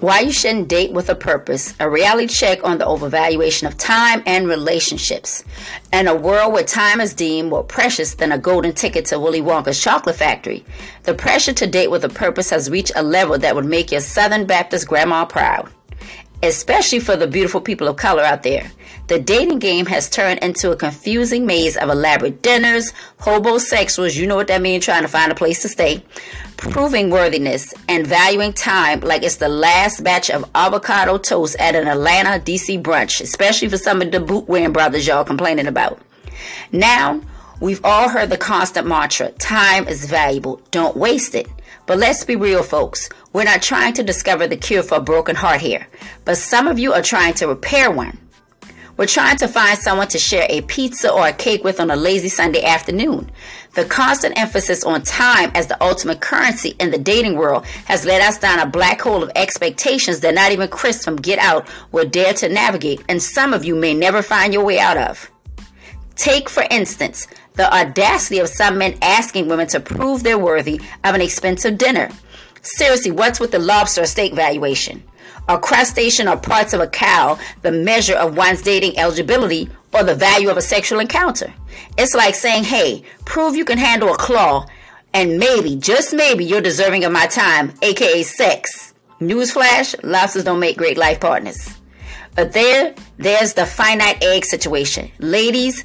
Why you shouldn't date with a purpose, a reality check on the overvaluation of time and relationships. In a world where time is deemed more precious than a golden ticket to Willy Wonka's chocolate factory, the pressure to date with a purpose has reached a level that would make your Southern Baptist grandma proud. Especially for the beautiful people of color out there. The dating game has turned into a confusing maze of elaborate dinners, hobosexuals, you know what that means, trying to find a place to stay, proving worthiness and valuing time like it's the last batch of avocado toast at an Atlanta, DC brunch, especially for some of the boot wearing brothers y'all complaining about. Now, we've all heard the constant mantra time is valuable, don't waste it. But let's be real, folks. We're not trying to discover the cure for a broken heart here, but some of you are trying to repair one. We're trying to find someone to share a pizza or a cake with on a lazy Sunday afternoon. The constant emphasis on time as the ultimate currency in the dating world has led us down a black hole of expectations that not even Chris from Get Out will dare to navigate, and some of you may never find your way out of. Take, for instance, the audacity of some men asking women to prove they're worthy of an expensive dinner. Seriously, what's with the lobster steak valuation? A crustacean or parts of a cow the measure of one's dating eligibility or the value of a sexual encounter. It's like saying, hey, prove you can handle a claw, and maybe, just maybe, you're deserving of my time, aka sex. Newsflash lobsters don't make great life partners. But there, there's the finite egg situation. Ladies,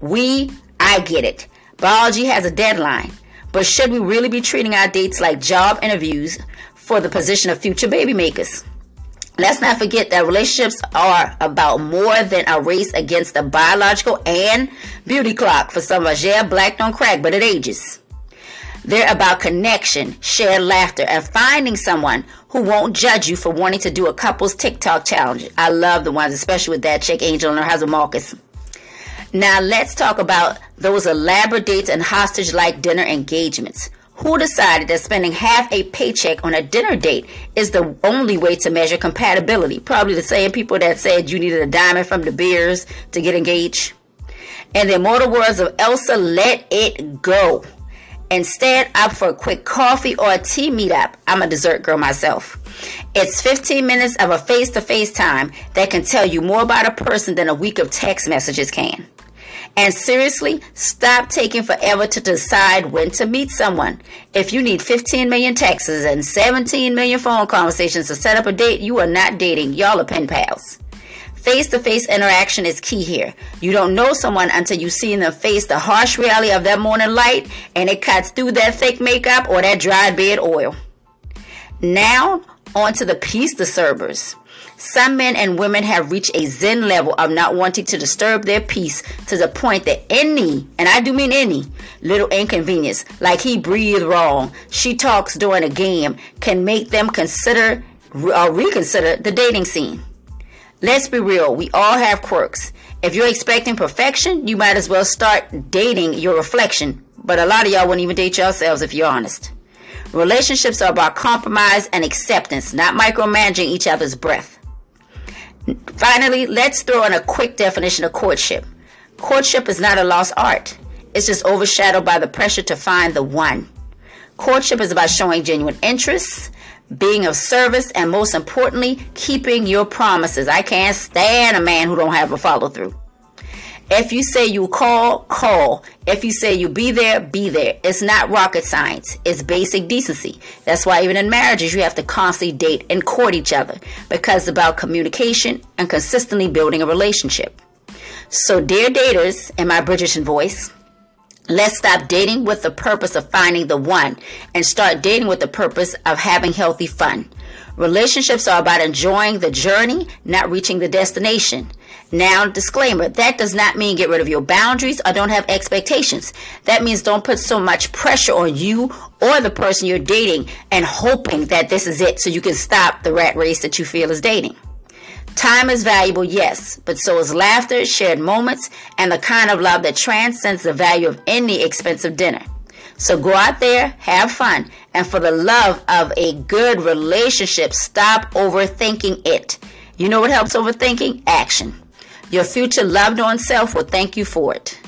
we, I get it. Biology has a deadline. But should we really be treating our dates like job interviews for the position of future baby makers? Let's not forget that relationships are about more than a race against the biological and beauty clock. For some of us, yeah, black don't crack, but it ages. They're about connection, shared laughter, and finding someone who won't judge you for wanting to do a couple's TikTok challenge. I love the ones, especially with that chick Angel and her husband Marcus. Now let's talk about those elaborate dates and hostage-like dinner engagements who decided that spending half a paycheck on a dinner date is the only way to measure compatibility. Probably the same people that said you needed a diamond from De Beers to get engaged. In the immortal words of Elsa, let it go. Instead, opt for a quick coffee or a tea meetup. I'm a dessert girl myself. It's 15 minutes of a face to face time that can tell you more about a person than a week of text messages can. And seriously, stop taking forever to decide when to meet someone. If you need 15 million texts and 17 million phone conversations to set up a date, you are not dating. Y'all are pen pals. Face to face interaction is key here. You don't know someone until you see them face the harsh reality of that morning light and it cuts through that thick makeup or that dried beard oil. Now, on to the peace disturbers. Some men and women have reached a zen level of not wanting to disturb their peace to the point that any, and I do mean any, little inconvenience, like he breathed wrong, she talks during a game, can make them consider or uh, reconsider the dating scene. Let's be real, we all have quirks. If you're expecting perfection, you might as well start dating your reflection. But a lot of y'all wouldn't even date yourselves if you're honest. Relationships are about compromise and acceptance, not micromanaging each other's breath. Finally, let's throw in a quick definition of courtship. Courtship is not a lost art. It's just overshadowed by the pressure to find the one. Courtship is about showing genuine interest, being of service, and most importantly, keeping your promises. I can't stand a man who don't have a follow through. If you say you call, call. If you say you be there, be there. It's not rocket science. It's basic decency. That's why even in marriages, you have to constantly date and court each other because it's about communication and consistently building a relationship. So, dear daters, in my Bridgerton voice, let's stop dating with the purpose of finding the one and start dating with the purpose of having healthy fun. Relationships are about enjoying the journey, not reaching the destination. Now, disclaimer that does not mean get rid of your boundaries or don't have expectations. That means don't put so much pressure on you or the person you're dating and hoping that this is it so you can stop the rat race that you feel is dating. Time is valuable, yes, but so is laughter, shared moments, and the kind of love that transcends the value of any expensive dinner. So go out there, have fun, and for the love of a good relationship, stop overthinking it. You know what helps overthinking? Action. Your future loved on self will thank you for it.